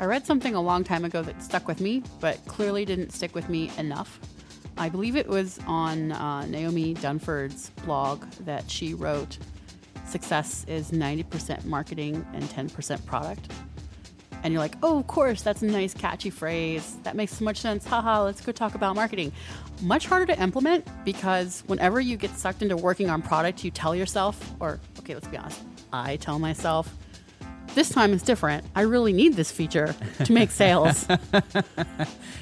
I read something a long time ago that stuck with me, but clearly didn't stick with me enough. I believe it was on uh, Naomi Dunford's blog that she wrote success is 90% marketing and 10% product. And you're like, oh, of course, that's a nice, catchy phrase. That makes so much sense. Haha, let's go talk about marketing. Much harder to implement because whenever you get sucked into working on product, you tell yourself, or okay, let's be honest, I tell myself, this time it's different. I really need this feature to make sales.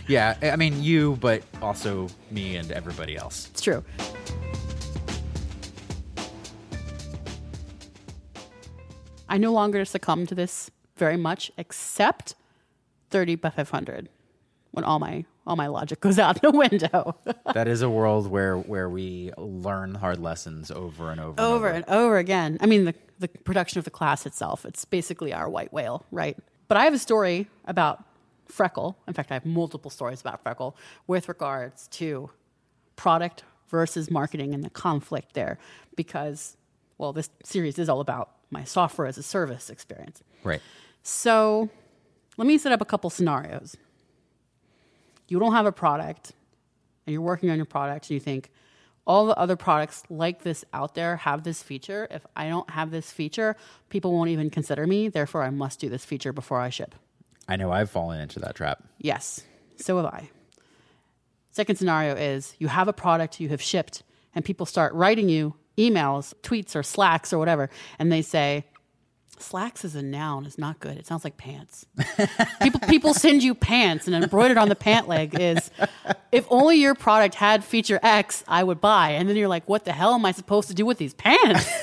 Yeah, I mean you, but also me and everybody else. it's true. I no longer succumb to this very much, except 30 by 500 when all my all my logic goes out the window. that is a world where where we learn hard lessons over and over. over and and over again. I mean, the, the production of the class itself, it's basically our white whale, right? But I have a story about Freckle. In fact, I have multiple stories about Freckle with regards to product versus marketing and the conflict there because, well, this series is all about my software as a service experience. Right. So let me set up a couple scenarios. You don't have a product and you're working on your product and you think, all the other products like this out there have this feature. If I don't have this feature, people won't even consider me. Therefore, I must do this feature before I ship. I know I've fallen into that trap. Yes, so have I. Second scenario is you have a product you have shipped, and people start writing you emails, tweets, or slacks or whatever, and they say, Slacks is a noun. It's not good. It sounds like pants. people people send you pants, and embroidered on the pant leg is, if only your product had feature X, I would buy. And then you're like, what the hell am I supposed to do with these pants?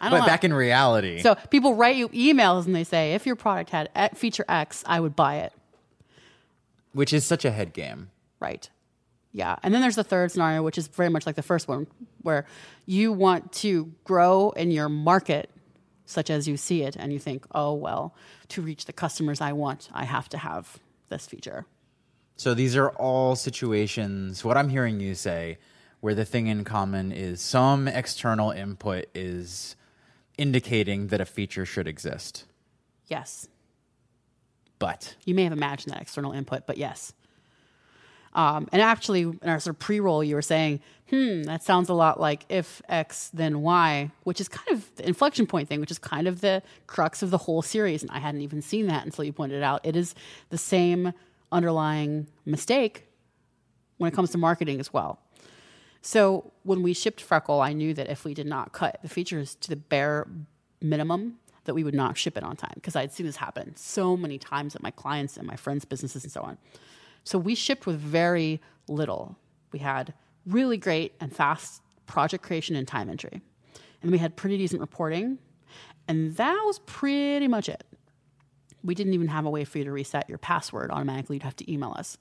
But know. back in reality, So people write you emails and they say, if your product had feature X, I would buy it. which is such a head game. Right. Yeah. And then there's the third scenario, which is very much like the first one, where you want to grow in your market, such as you see it, and you think, oh, well, to reach the customers I want, I have to have this feature. So these are all situations, what I'm hearing you say, where the thing in common is some external input is indicating that a feature should exist. Yes. But You may have imagined that external input, but yes. Um, and actually, in our sort of pre-roll, you were saying, "Hmm, that sounds a lot like if X then Y," which is kind of the inflection point thing, which is kind of the crux of the whole series. And I hadn't even seen that until you pointed it out. It is the same underlying mistake when it comes to marketing as well. So when we shipped Freckle, I knew that if we did not cut the features to the bare minimum, that we would not ship it on time because I had seen this happen so many times at my clients and my friends' businesses and so on. So we shipped with very little. We had really great and fast project creation and time entry. And we had pretty decent reporting. And that was pretty much it. We didn't even have a way for you to reset your password automatically. You'd have to email us.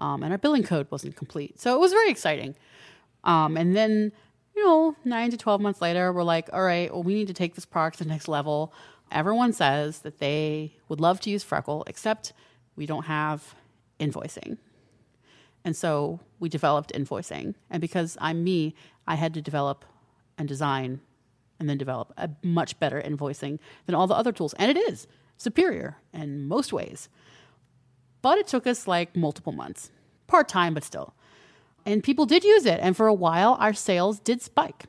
Um, and our billing code wasn't complete. So it was very exciting. Um, and then, you know, nine to 12 months later, we're like, all right, well, we need to take this product to the next level. Everyone says that they would love to use Freckle, except we don't have invoicing. And so we developed invoicing. And because I'm me, I had to develop and design and then develop a much better invoicing than all the other tools. And it is superior in most ways. But it took us like multiple months, part time, but still. And people did use it. And for a while, our sales did spike.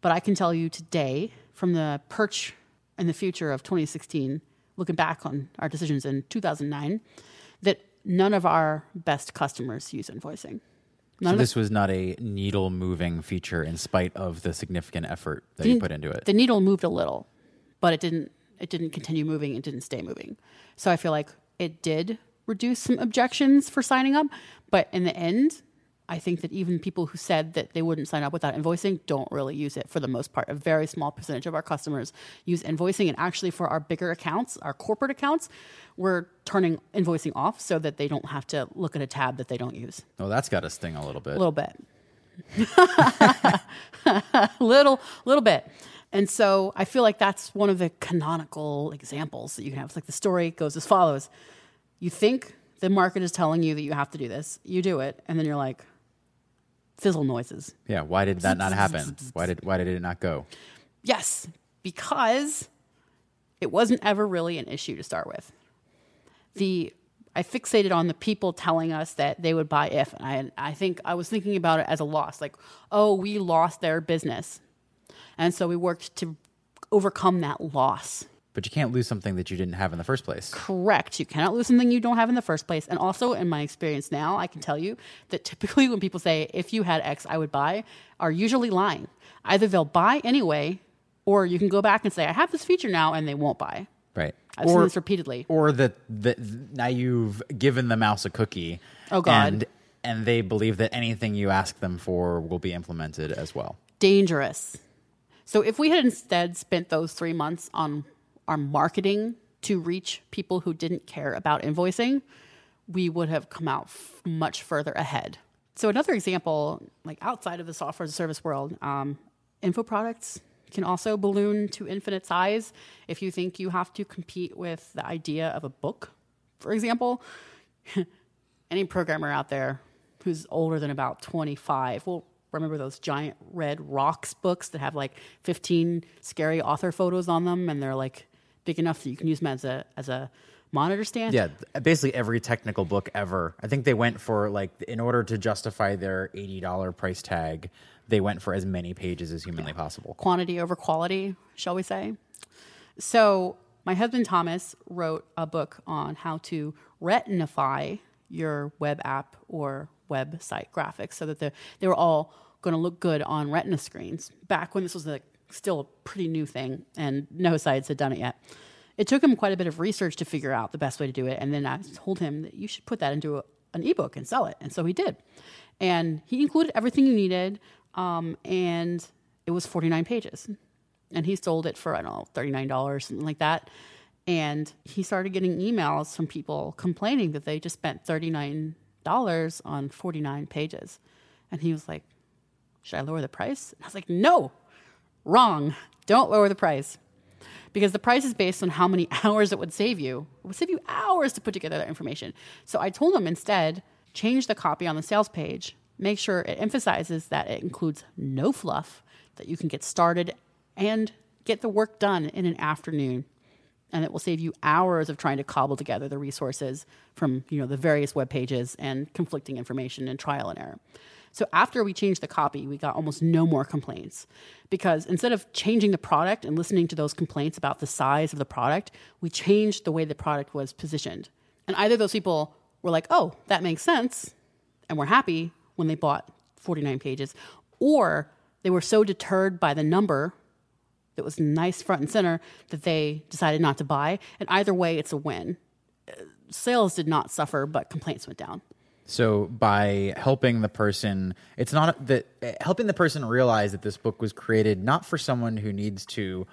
But I can tell you today, from the perch in the future of 2016, looking back on our decisions in 2009, that none of our best customers use invoicing. None so this was not a needle moving feature in spite of the significant effort that you put into it. The needle moved a little, but it didn't. It didn't continue moving. It didn't stay moving. So I feel like it did reduce some objections for signing up. But in the end, I think that even people who said that they wouldn't sign up without invoicing don't really use it for the most part. A very small percentage of our customers use invoicing. And actually, for our bigger accounts, our corporate accounts, we're turning invoicing off so that they don't have to look at a tab that they don't use. oh, that's got to sting a little bit. A little bit. little little bit. And so I feel like that's one of the canonical examples that you can have. It's like the story goes as follows. You think the market is telling you that you have to do this, you do it, and then you're like, fizzle noises. yeah, why did that not happen? Why did why did it not go? Yes, because it wasn't ever really an issue to start with. the I fixated on the people telling us that they would buy if, and I I think I was thinking about it as a loss, like oh we lost their business, and so we worked to overcome that loss. But you can't lose something that you didn't have in the first place. Correct. You cannot lose something you don't have in the first place. And also, in my experience now, I can tell you that typically when people say, if you had X, I would buy, are usually lying. Either they'll buy anyway, or you can go back and say, I have this feature now, and they won't buy. Right. I've seen this repeatedly. Or that that now you've given the mouse a cookie. Oh, God. And, and they believe that anything you ask them for will be implemented as well. dangerous. So if we had instead spent those three months on our marketing to reach people who didn't care about invoicing, we would have come out f- much further ahead. So another example, like outside of the software as a service world, um, info products can also balloon to infinite size if you think you have to compete with the idea of a book, for example. any programmer out there who's older than about 25 will remember those giant red Wrox books that have like 15 scary author photos on them and they're like big enough that you can use them as a as a monitor stand Yeah, basically every technical book ever. I think they went for like in order to justify their eighty dollar price tag, they went for as many pages as humanly possible. quantity over quality, shall we say. So, my husband Thomas wrote a book on how to retinify your web app or website graphics so that the, they were all going to look good on retina screens back when this was a, still a pretty new thing and no sites had done it yet. It took him quite a bit of research to figure out the best way to do it. And then I told him that you should put that into a, an ebook and sell it. And so he did. And he included everything you needed. Um, and it was 49 pages. And he sold it for, I don't know, $39, something like that. And he started getting emails from people complaining that they just spent $39 on 49 pages. And he was like, Should I lower the price? And I was like, No, wrong. Don't lower the price because the price is based on how many hours it would save you. It would save you hours to put together that information. So I told them instead, change the copy on the sales page. Make sure it emphasizes that it includes no fluff, that you can get started and get the work done in an afternoon. And it will save you hours of trying to cobble together the resources from you know the various web pages and conflicting information and trial and error. So after we changed the copy, we got almost no more complaints because instead of changing the product and listening to those complaints about the size of the product, we changed the way the product was positioned. And either those people were like, "Oh, that makes sense," and were happy when they bought 49 pages, or they were so deterred by the number that was nice front and center that they decided not to buy. And either way, it's a win. Uh, Sales did not suffer, but complaints went down. So by helping the person, it's not that helping the person realize that this book was created not for someone who needs to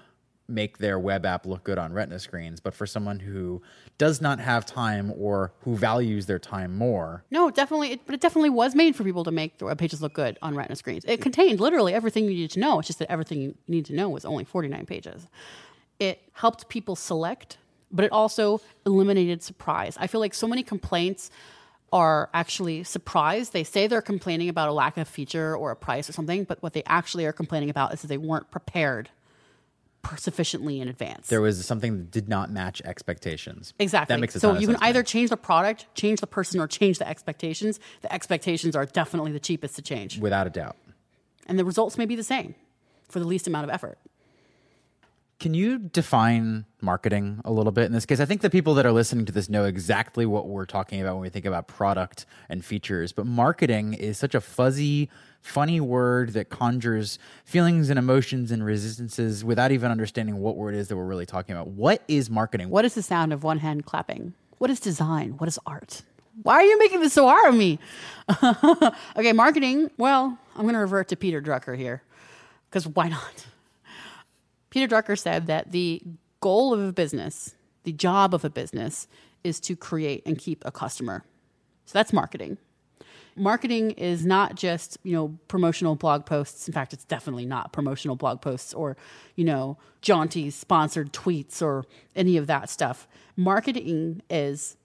make their web app look good on retina screens, but for someone who does not have time or who values their time more. No, definitely, it, but it definitely was made for people to make the web pages look good on Retina screens. It contained literally everything you needed to know. It's just that everything you need to know was only 49 pages. It helped people select, but it also eliminated surprise. I feel like so many complaints are actually surprised. They say they're complaining about a lack of feature or a price or something, but what they actually are complaining about is that they weren't prepared sufficiently in advance. There was something that did not match expectations. Exactly. That makes a so you can sense to me. either change the product, change the person, or change the expectations. The expectations are definitely the cheapest to change, without a doubt. and the results may be the same for the least amount of effort. Can you define marketing a little bit in this case? I think the people that are listening to this know exactly what we're talking about when we think about product and features, but marketing is such a fuzzy, funny word that conjures feelings and emotions and resistances without even understanding what word it is that we're really talking about. What is marketing? What is the sound of one hand clapping? What is design? What is art? Why are you making this so hard on me? okay, marketing. Well, I'm going to revert to Peter Drucker here because why not? Peter Drucker said that the goal of a business, the job of a business, is to create and keep a customer. So that's marketing. Marketing is not just, you know, promotional blog posts. In fact, it's definitely not promotional blog posts or, you know, jaunty sponsored tweets or any of that stuff. Marketing is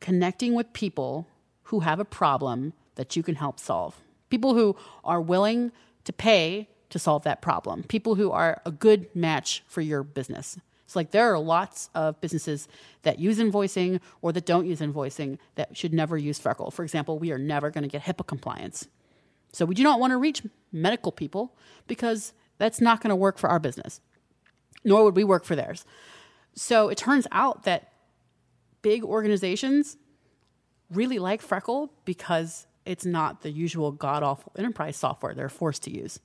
connecting with people who have a problem that you can help solve. People who are willing to pay to solve that problem. People who are a good match for your business. It's like there are lots of businesses that use invoicing or that don't use invoicing that should never use Freckle. For example, we are never going to get HIPAA compliance. So we do not want to reach medical people because that's not going to work for our business, nor would we work for theirs. So it turns out that big organizations really like Freckle because it's not the usual god awful enterprise software they're forced to use.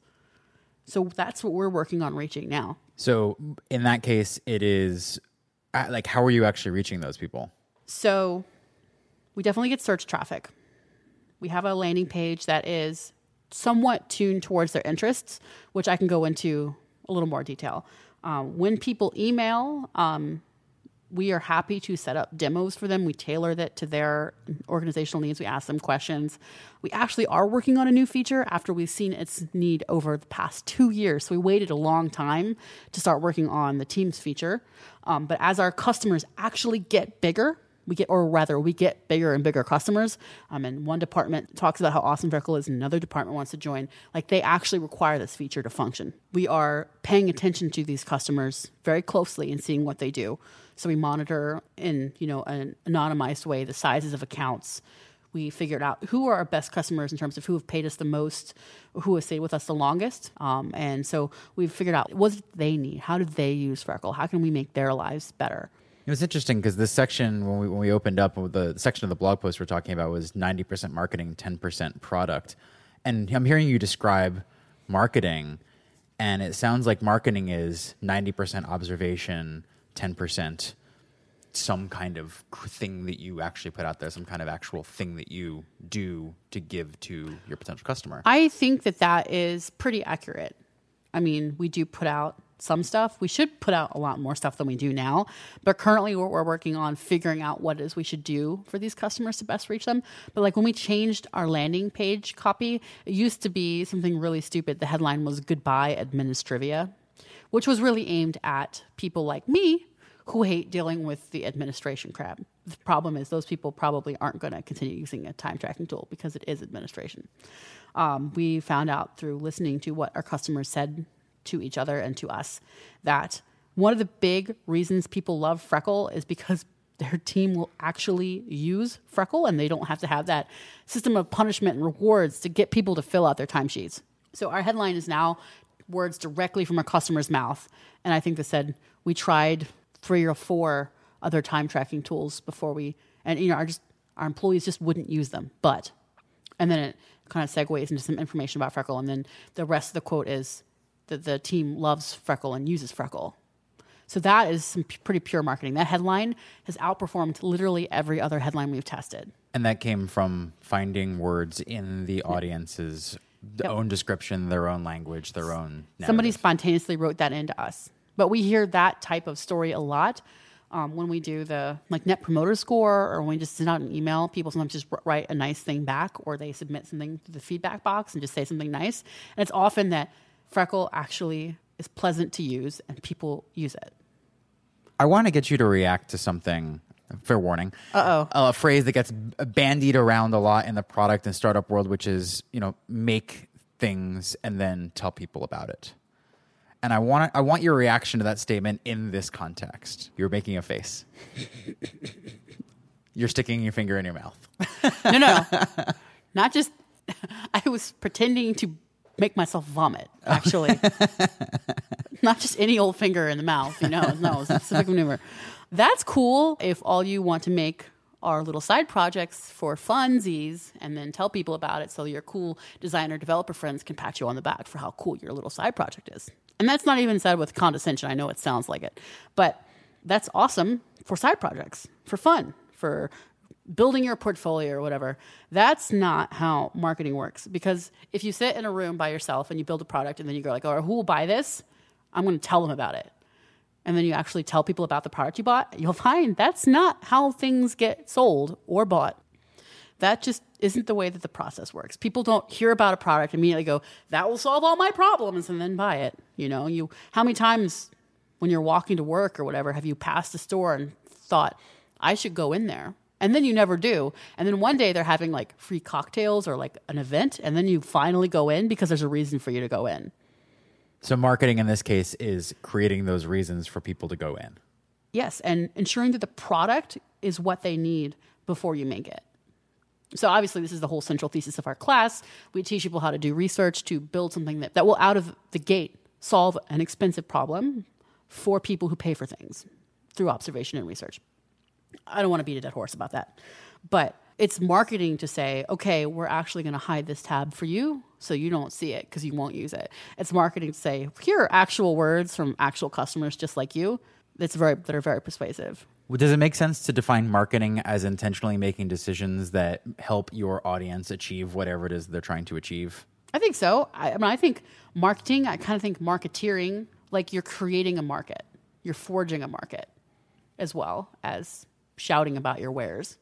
So that's what we're working on reaching now. So in that case, it is uh, like, how are you actually reaching those people? So we definitely get search traffic. We have a landing page that is somewhat tuned towards their interests, which I can go into a little more detail. Um, when people email, um, we are happy to set up demos for them. We tailor that to their organizational needs. We ask them questions. We actually are working on a new feature after we've seen its need over the past two years. So we waited a long time to start working on the Teams feature. Um, but as our customers actually get bigger, we get, or rather, we get bigger and bigger customers. Um, and one department talks about how awesome Freckle is, another department wants to join. Like they actually require this feature to function. We are paying attention to these customers very closely and seeing what they do. So we monitor in you know an anonymized way the sizes of accounts. We figured out who are our best customers in terms of who have paid us the most, who has stayed with us the longest. Um, and so we've figured out what they need. How do they use Freckle? How can we make their lives better? It was interesting because this section, when we, when we opened up, the section of the blog post we're talking about was 90% marketing, 10% product. And I'm hearing you describe marketing, and it sounds like marketing is 90% observation, 10% some kind of thing that you actually put out there, some kind of actual thing that you do to give to your potential customer. I think that that is pretty accurate. I mean, we do put out some stuff. We should put out a lot more stuff than we do now. But currently, we're, we're, working on figuring out what it is we should do for these customers to best reach them. But like when we changed our landing page copy, it used to be something really stupid. The headline was Goodbye Administrivia, which was really aimed at people like me who hate dealing with the administration crap. The problem is those people probably aren't going to continue using a time tracking tool because it is administration. Um, we found out through listening to what our customers said to each other and to us that one of the big reasons people love Freckle is because their team will actually use Freckle and they don't have to have that system of punishment and rewards to get people to fill out their timesheets. So our headline is now words directly from a customer's mouth. And I think they said we tried three or four other time tracking tools before we and you know our just our employees just wouldn't use them. But and then it kind of segues into some information about Freckle, and then the rest of the quote is that the team loves Freckle and uses Freckle. So that is some p- pretty pure marketing. That headline has outperformed literally every other headline we've tested. And that came from finding words in the audience's yep. own description, their own language, their own. Narrative. Somebody spontaneously wrote that into us. But we hear that type of story a lot um, when we do the like net promoter score or when we just send out an email. People sometimes just write a nice thing back or they submit something to the feedback box and just say something nice. And it's often that Freckle actually is pleasant to use and people use it. I want to get you to react to something. Fair warning. Uh oh. A phrase that gets bandied around a lot in the product and startup world, which is you know make things and then tell people about it and I want I want your reaction to that statement in this context. You're making a face. You're sticking your finger in your mouth. no, no, not just. I was pretending to make myself vomit. Actually, not just any old finger in the mouth. You know, no, specific maneuver. That's cool if all you want to make are little side projects for funsies and then tell people about it so your cool designer developer friends can pat you on the back for how cool your little side project is. And that's not even said with condescension. I know it sounds like it, but that's awesome for side projects, for fun, for building your portfolio or whatever. That's not how marketing works. Because if you sit in a room by yourself and you build a product and then you go like, "Oh, who will buy this?" I'm going to tell them about it. And then you actually tell people about the product you bought, you'll find that's not how things get sold or bought. That just isn't the way that the process works. People don't hear about a product immediately go, "That will solve all my problems," and then buy it. You know, you how many times when you're walking to work or whatever have you passed a store and thought, "I should go in there," and then you never do. And then one day they're having like free cocktails or like an event, and then you finally go in because there's a reason for you to go in. So marketing in this case is creating those reasons for people to go in. Yes, and ensuring that the product is what they need before you make it. So obviously this is the whole central thesis of our class. We teach people how to do research to build something that, that will out of the gate solve an expensive problem for people who pay for things through observation and research. I don't want to beat a dead horse about that. But it's marketing to say, okay, we're actually going to hide this tab for you so you don't see it because you won't use it. It's marketing to say, here are actual words from actual customers just like you that's very that are very persuasive. Well, Does it make sense to define marketing as intentionally making decisions that help your audience achieve whatever it is they're trying to achieve? I think so. I, I mean, I think marketing. I kind of think marketeering like you're creating a market, you're forging a market, as well as shouting about your wares.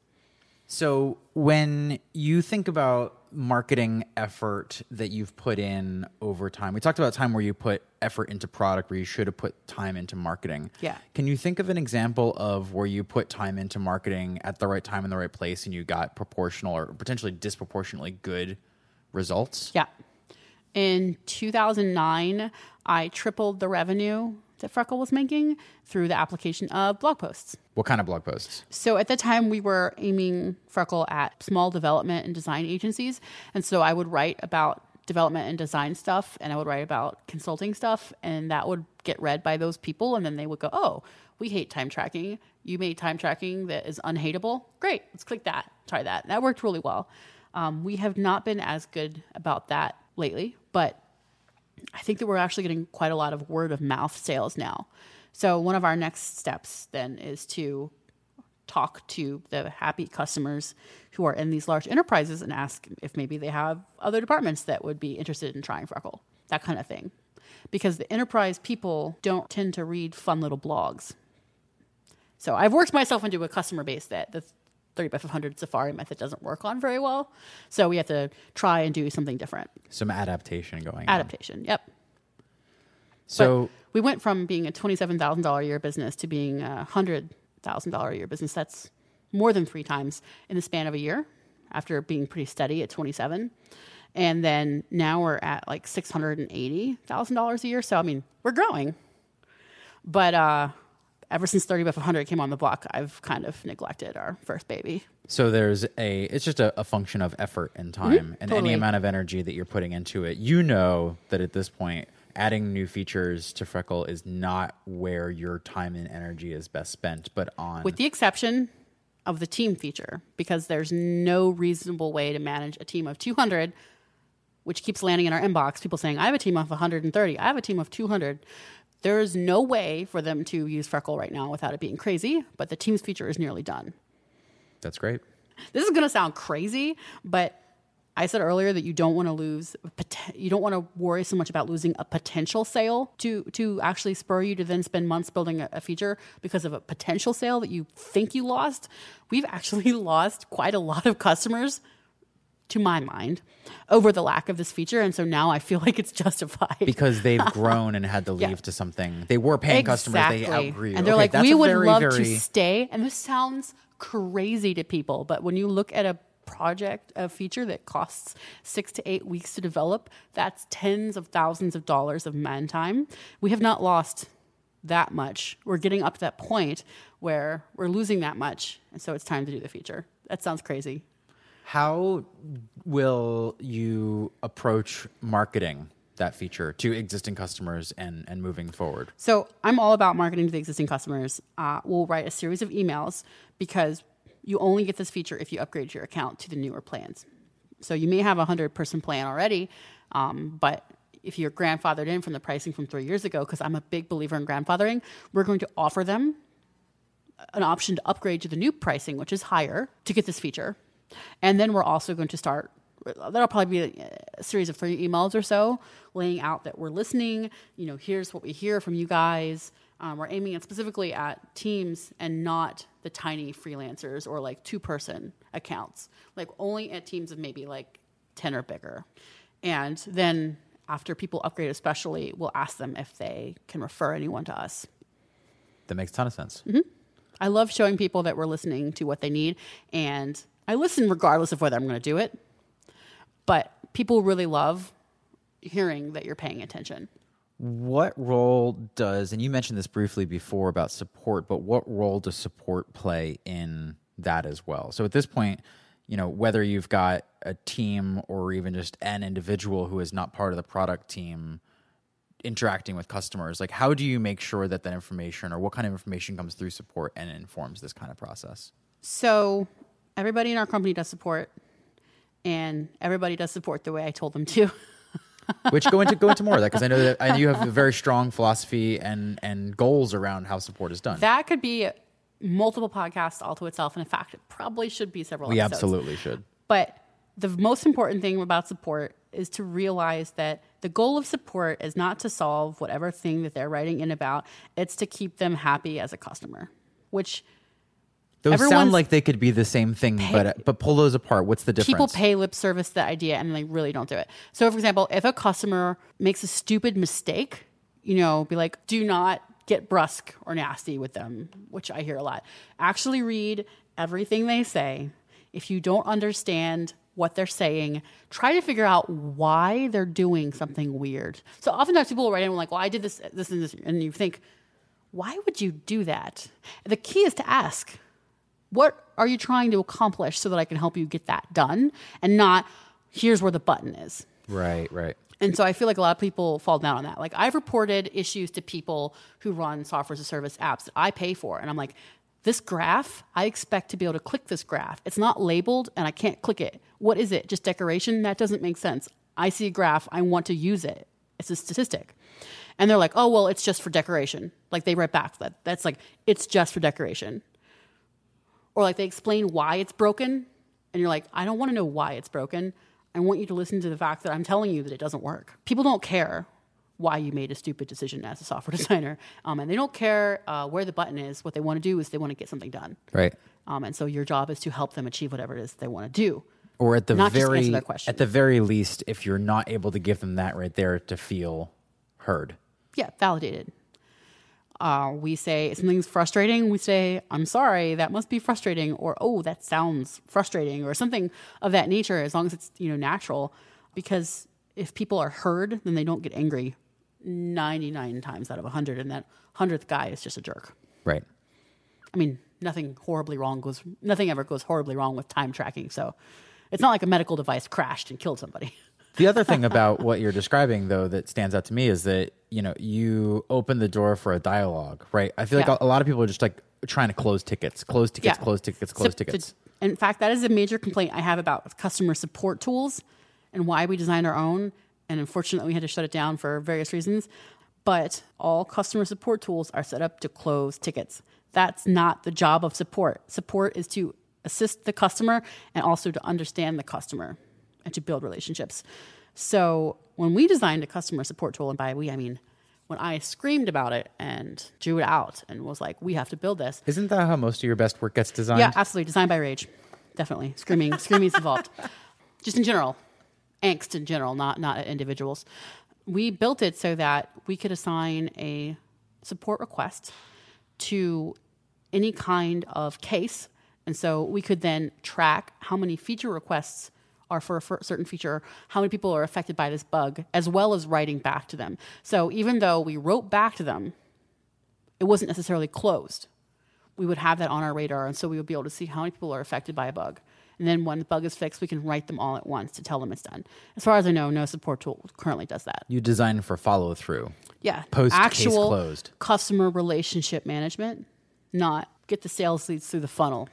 So, when you think about marketing effort that you've put in over time, we talked about time where you put effort into product where you should have put time into marketing. Yeah. Can you think of an example of where you put time into marketing at the right time in the right place and you got proportional or potentially disproportionately good results? Yeah. In 2009, I tripled the revenue that Freckle was making through the application of blog posts. What kind of blog posts? So at the time, we were aiming Freckle at small development and design agencies. And so I would write about development and design stuff, and I would write about consulting stuff, and that would get read by those people. And then they would go, Oh, we hate time tracking. You made time tracking that is unhateable. Great, let's click that, try that. That worked really well. Um, we have not been as good about that lately, but I think that we're actually getting quite a lot of word of mouth sales now. So one of our next steps then is to talk to the happy customers who are in these large enterprises and ask if maybe they have other departments that would be interested in trying Freckle, that kind of thing. Because the enterprise people don't tend to read fun little blogs. So I've worked myself into a customer base that the 30 by 500 Safari method doesn't work on very well. So we have to try and do something different. Some adaptation going on. Adaptation, yep. So, But we went from being a twenty-seven thousand dollar a year business to being a hundred thousand dollar a year business. That's more than three times in the span of a year. After being pretty steady at twenty-seven, and then now we're at like six hundred and eighty thousand dollars a year. So I mean, we're growing. But uh, ever since thirty by five hundred came on the block, I've kind of neglected our first baby. so there's a, it's just a, a function of effort and mm-hmm. time and totally. any amount of energy that you're putting into it. You know that at this point, adding new features to Freckle is not where your time and energy is best spent, but on with the exception of the team feature, because there's no reasonable way to manage a team of 200, which keeps landing in our inbox. People saying, I have a team of 130, I have a team of 200. There is no way for them to use Freckle right now without it being crazy, but the teams feature is nearly done. that's great. This is going to sound crazy, but I said earlier that you don't want to lose, you don't want to worry so much about losing a potential sale to to actually spur you to then spend months building a, a feature because of a potential sale that you think you lost. We've actually lost quite a lot of customers, to my mind, over the lack of this feature, and so now I feel like it's justified. Because they've grown and had to leave to something. They were paying customers, they outgrew. And they're Okay, like, we would very, love very, to stay. And this sounds crazy to people, but when you look at a project, a feature that costs six to eight weeks to develop, that's tens of thousands of dollars of man time. We have not lost that much. We're getting up to that point where we're losing that much. And so it's time to do the feature. That sounds crazy. How will you approach marketing that feature to existing customers and, and moving forward? So I'm all about marketing to the existing customers. Uh, we'll write a series of emails because you only get this feature if you upgrade your account to the newer plans. So you may have a hundred person plan already, um, but if you're grandfathered in from the pricing from three years ago, because I'm a big believer in grandfathering, we're going to offer them an option to upgrade to the new pricing, which is higher, to get this feature. And then we're also going to start. That'll probably be a series of three emails or so, laying out that we're listening. You know, here's what we hear from you guys. Um, we're aiming it specifically at teams and not the tiny freelancers or like two person accounts, like only at teams of maybe like 10 or bigger. And then after people upgrade, especially, we'll ask them if they can refer anyone to us. That makes a ton of sense. Mm-hmm. I love showing people that we're listening to what they need, and I listen regardless of whether I'm going to do it. But people really love hearing that you're paying attention. What role does, and you mentioned this briefly before about support, but what role does support play in that as well? So at this point, you know, whether you've got a team or even just an individual who is not part of the product team interacting with customers, like how do you make sure that that information or what kind of information comes through support and informs this kind of process? So everybody in our company does support, and everybody does support the way I told them to. Which go into go into more of that because I know that I, you have a very strong philosophy and and goals around how support is done. that could be multiple podcasts all to itself, and in fact, it probably should be several. we episodes. absolutely should. But the most important thing about support is to realize that the goal of support is not to solve whatever thing that they're writing in about. It's to keep them happy as a customer, which Those sound like they could be the same thing, but uh, but pull those apart. What's the difference? people pay lip service to the idea and they really don't do it. So, for example, if a customer makes a stupid mistake, you know, be like, do not get brusque or nasty with them, which I hear a lot. Actually, read everything they say. If you don't understand what they're saying, try to figure out why they're doing something weird. So, oftentimes people will write in like, well, I did this, this, and this, and you think, why would you do that? The key is to ask what are you trying to accomplish so that I can help you get that done and not here's where the button is. Right, right. And so I feel like a lot of people fall down on that. Like I've reported issues to people who run software as a service apps that I pay for. And I'm like, this graph, I expect to be able to click this graph. It's not labeled and I can't click it. What is it? Just decoration? That doesn't make sense. I see a graph, I want to use it. It's a statistic. And they're like, oh, well, it's just for decoration. Like they write back that. That's like, it's just for decoration or like they explain why it's broken and you're like i don't want to know why it's broken. I want you to listen to the fact that i'm telling you that it doesn't work. People don't care why you made a stupid decision as a software designer um, and they don't care uh, where the button is. What they want to do is they want to get something done. Right. um, and so your job is to help them achieve whatever it is they want to do. Or at the Not very at the very least, if you're not able to give them that right there to feel heard. yeah validated uh, we say something's frustrating we say i'm sorry that must be frustrating or oh that sounds frustrating or something of that nature as long as it's you know natural. Because if people are heard then they don't get angry 99 times out of 100 and that 100th guy is just a jerk. Right. i mean nothing horribly wrong goes nothing ever goes horribly wrong with time tracking so it's not like a medical device crashed and killed somebody The other thing about what you're describing, though, that stands out to me is that you know you open the door for a dialogue, right? I feel like Yeah. a, a lot of people are just like trying to close tickets, close tickets, Yeah. close tickets, close So- tickets. to- in fact, that is a major complaint I have about customer support tools and why we designed our own. And unfortunately, we had to shut it down for various reasons. But all customer support tools are set up to close tickets. That's not the job of support. Support is to assist the customer and also to understand the customer and to build relationships. So when we designed a customer support tool, and by we, I mean when I screamed about it and drew it out and was like, we have to build this, Isn't that how most of your best work gets designed? yeah, absolutely. Designed by rage. Definitely. Screaming. Screaming is involved. Just in general. Angst in general, not not at individuals. We built it so that we could assign a support request to any kind of case. And so we could then track how many feature requests are for a certain feature, how many people are affected by this bug, as well as writing back to them. So even though we wrote back to them, it wasn't necessarily closed we would have that on our radar, and so we would be able to see how many people are affected by a bug. And then when the bug is fixed, we can write them all at once to tell them it's done. As far as I know, no support tool currently does that. You design for follow through. Yeah, Post-case actual closed. customer relationship management, not get the sales leads through the funnel,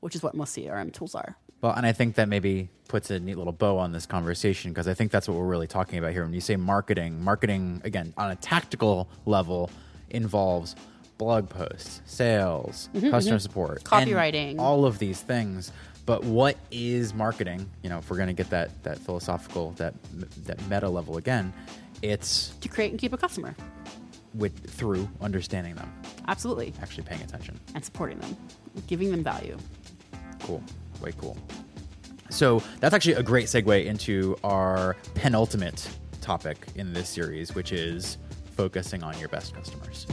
which is what most CRM tools are. Well, and I think that maybe puts a neat little bow on this conversation because I think that's what we're really talking about here. When you say marketing, marketing, again, on a tactical level, involves blog posts, sales, customer support, and Mm-hmm, Copywriting. all of these things. But what is marketing? You know, if we're going to get that that philosophical, that that meta level again, it's To create and keep a customer, with through understanding them, absolutely, actually paying attention. and supporting them, giving them value. Cool. Way cool. So that's actually a great segue into our penultimate topic in this series, which is focusing on your best customers.